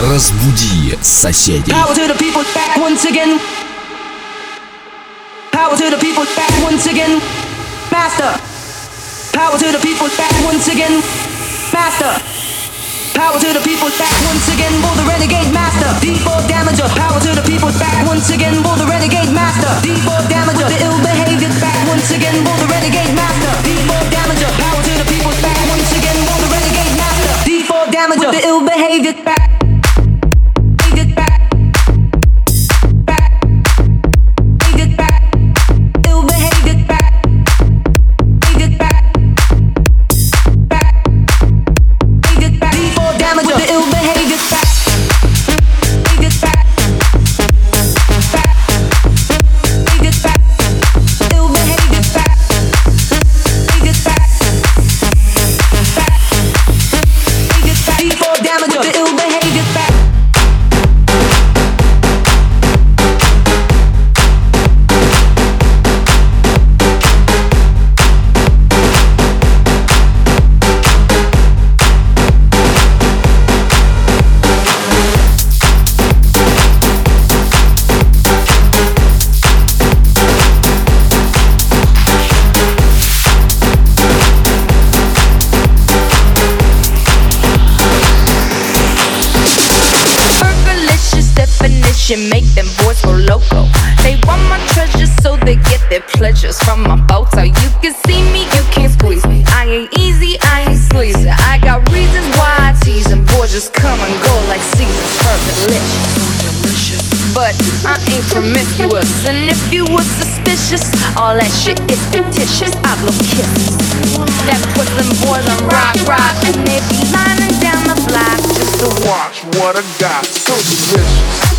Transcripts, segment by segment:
Разбуди соседей. Power to the people back once again. Power to the people back once again. Master. Power to the people back once again. Master. Power to the people back once again. For the renegade master. D4 damager. Power to the people back once again. For the renegade master. D4 damager. The ill behavior back once again. For the renegade master. D4 damager. Power to the people back once again. For the renegade master. D4 damager. The ill behavior back. Definition make them boys go loco. They want my treasures so they get their pleasures from my photo. You can see me, you can't squeeze me. I ain't easy, I ain't sleazy. I got reasons why I tease them. Boys just come and go like seasons. Fergalicious. But I ain't promiscuous, and if you were suspicious, all that shit is fictitious. I blow kisses. That puts them boys on rock, rock, and they be lining down the block just to. Watch what I got. So delicious.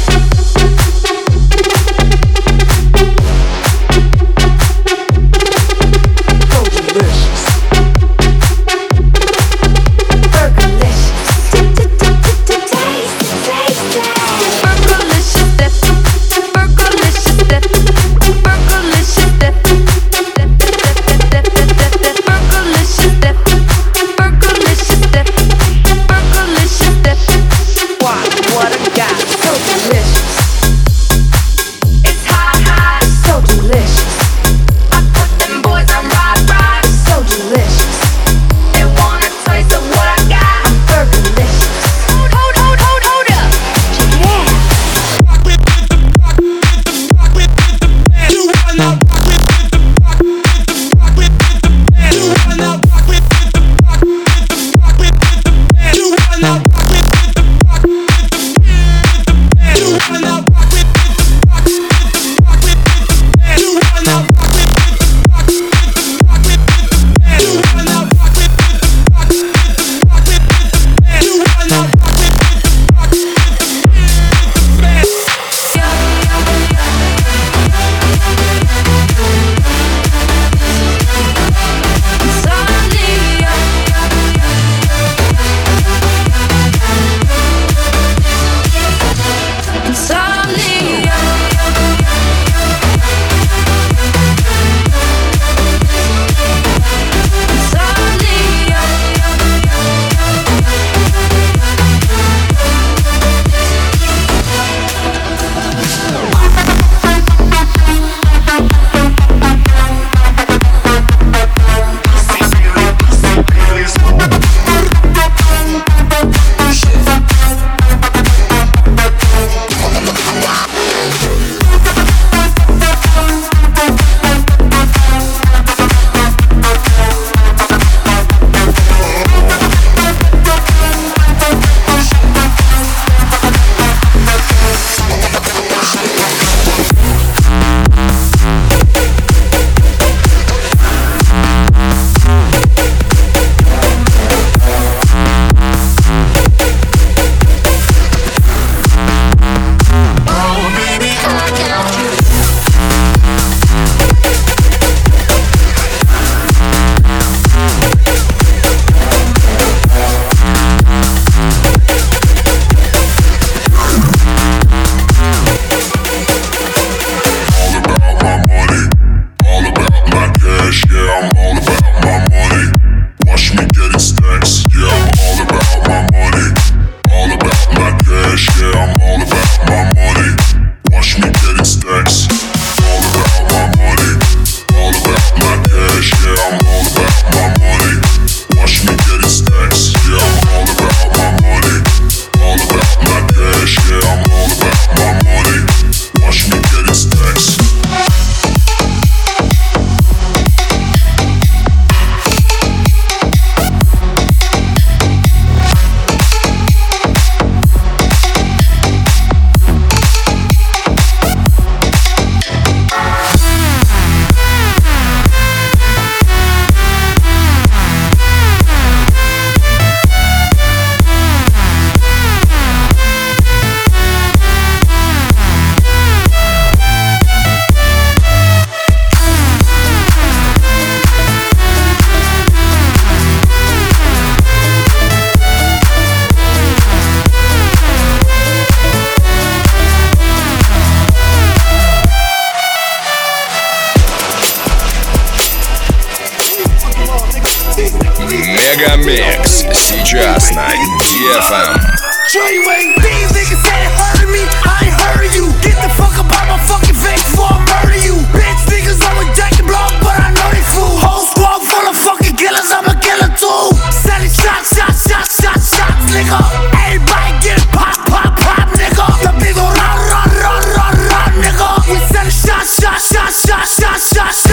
Частно. DFM. J-Way. These niggas said it me. I ain't you. Get the fuck up out my fucking face before I murder you. Bitch niggas blow, but I know they fool. Whole squad full of fucking killers. I'm a killer too. Selling shots, shots, shots, shots, shots, nigga. Get it pop, pop, pop, nigga. Run, run, run, run, run, nigga. We selling shots, shots, shots, shots, shots, shots.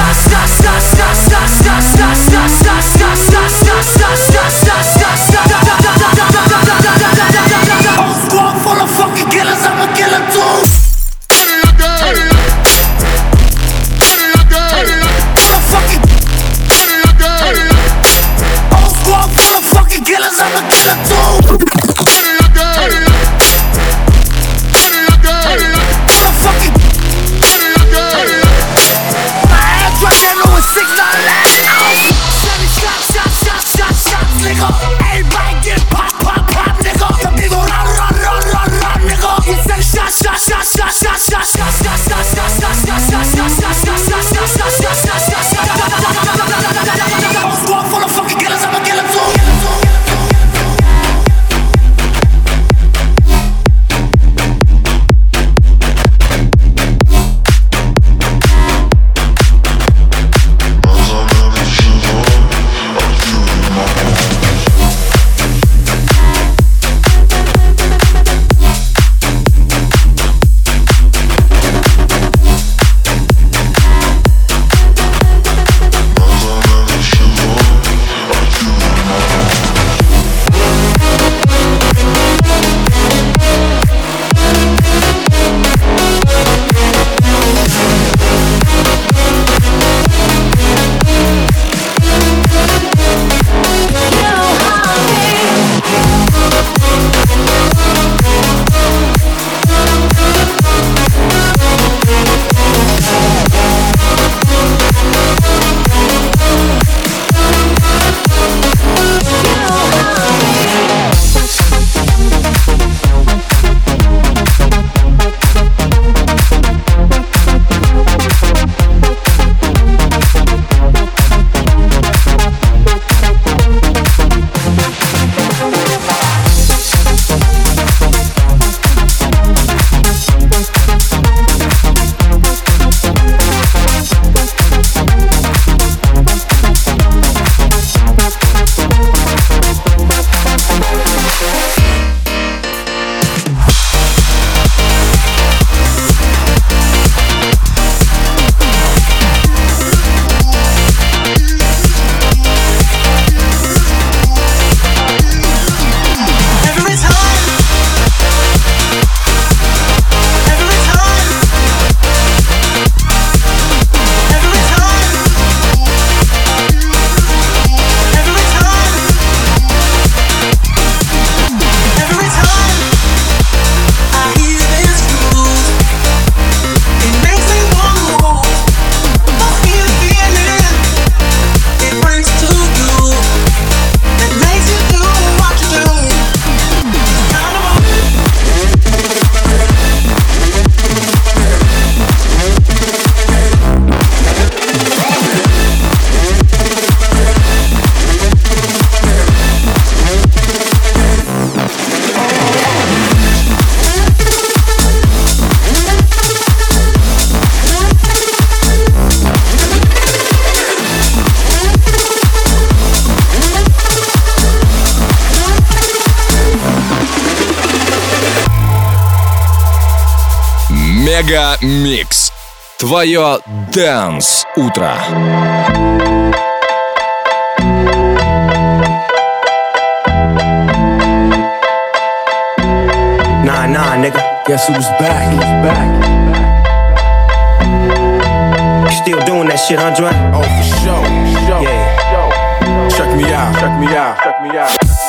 Мега Микс. Твое Дэнс Утро. Nah, nah, nigga. Guess who's back? Who's back? You still doing that shit, Andre? Oh, for sure. sure. Yeah. Check me out. Check me out. Check me out.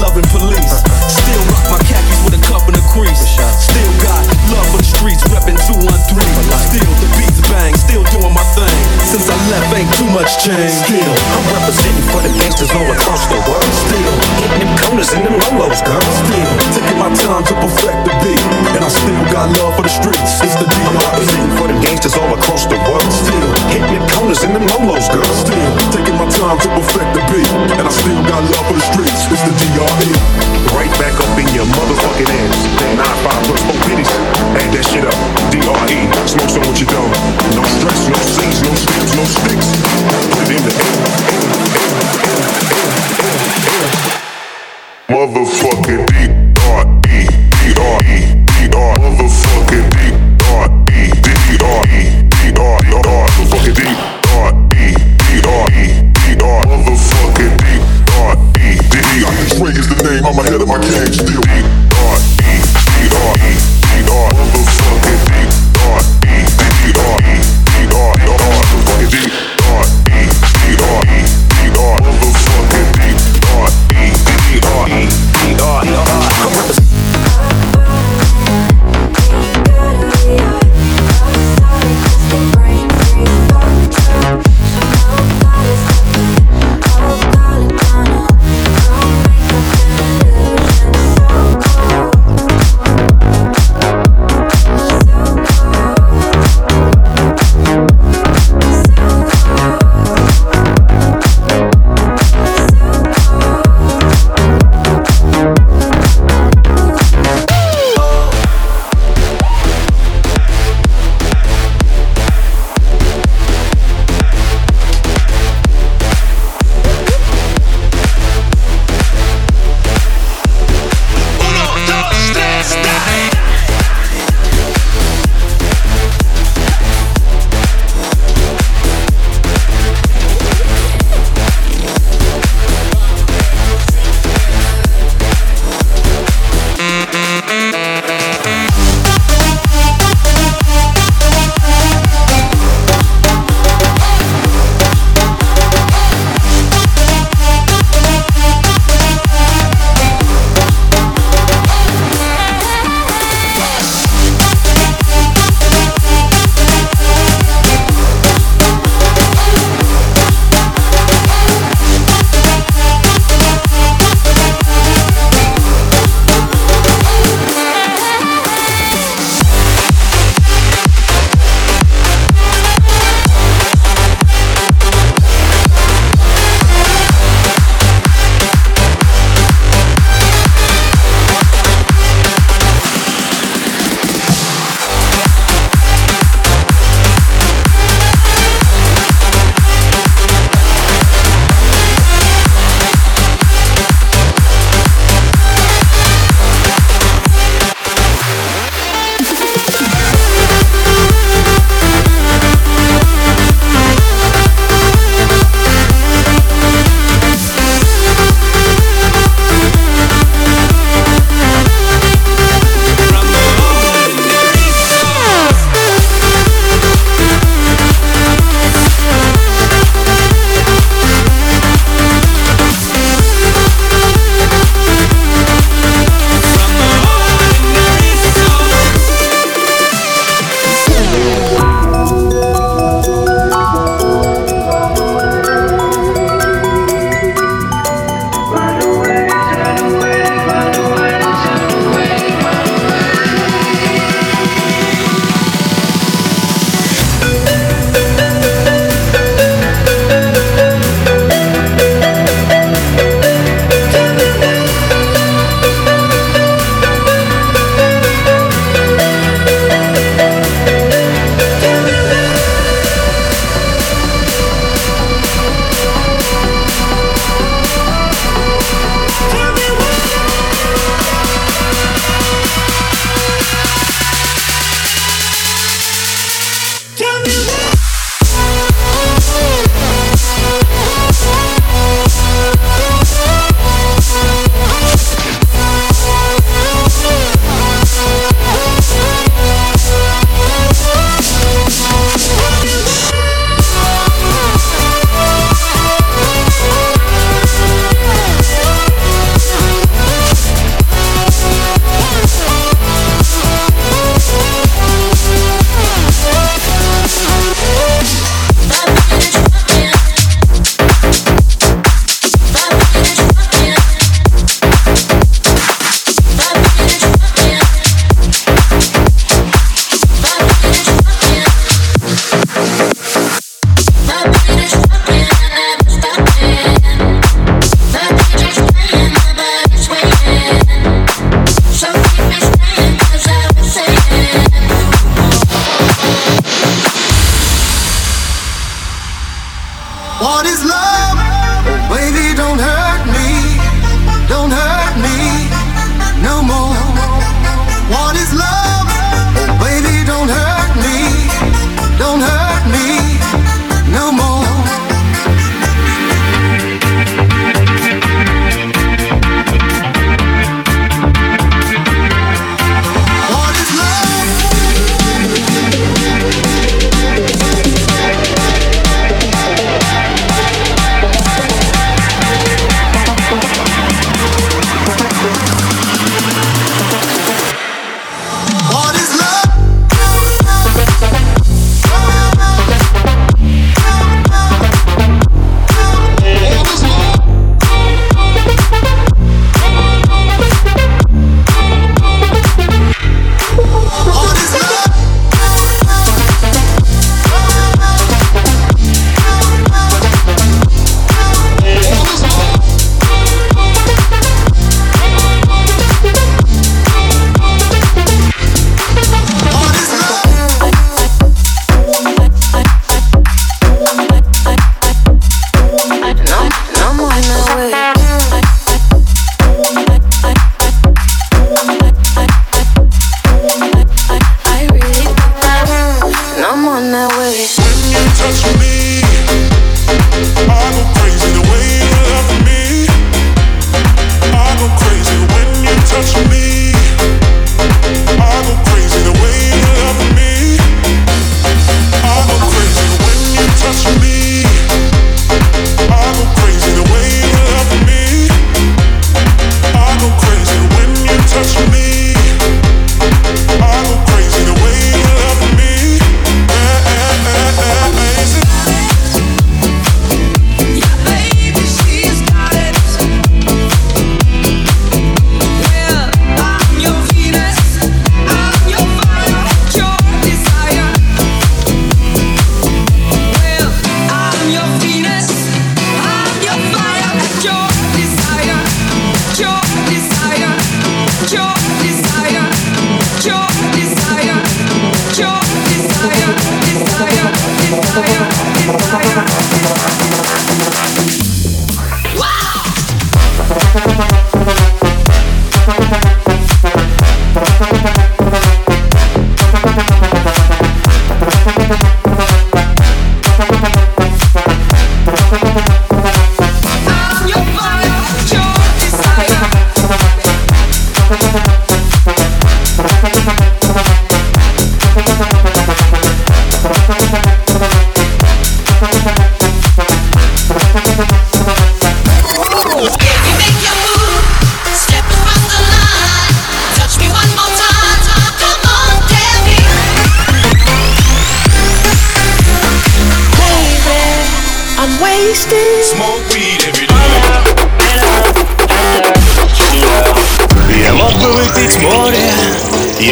Loving police. Still rock my khakis with a cup and a crease. Still got love for the streets, reppin' 213. Still the beats bang, still doing my thing. Since I left, ain't too much change. Still, I'm representing for the gangsters all across the world. still, Hitting them corners and them lolos, girl. still taking my time to perfect the beat. And I still got love for the streets. It's the DRE. Representing for the gangsters all across the world. Still, Hitting them corners and them lolos, girl. still taking my time to perfect the beat. And I still got love for the streets. It's the DRE. Right back up in your motherfucking ass. Nine five plus four pitties. Add that shit up. D.R.E. Smoke some what you don't. No stress, no C's, no stems, Motherfucking D-R-E, D-R-E.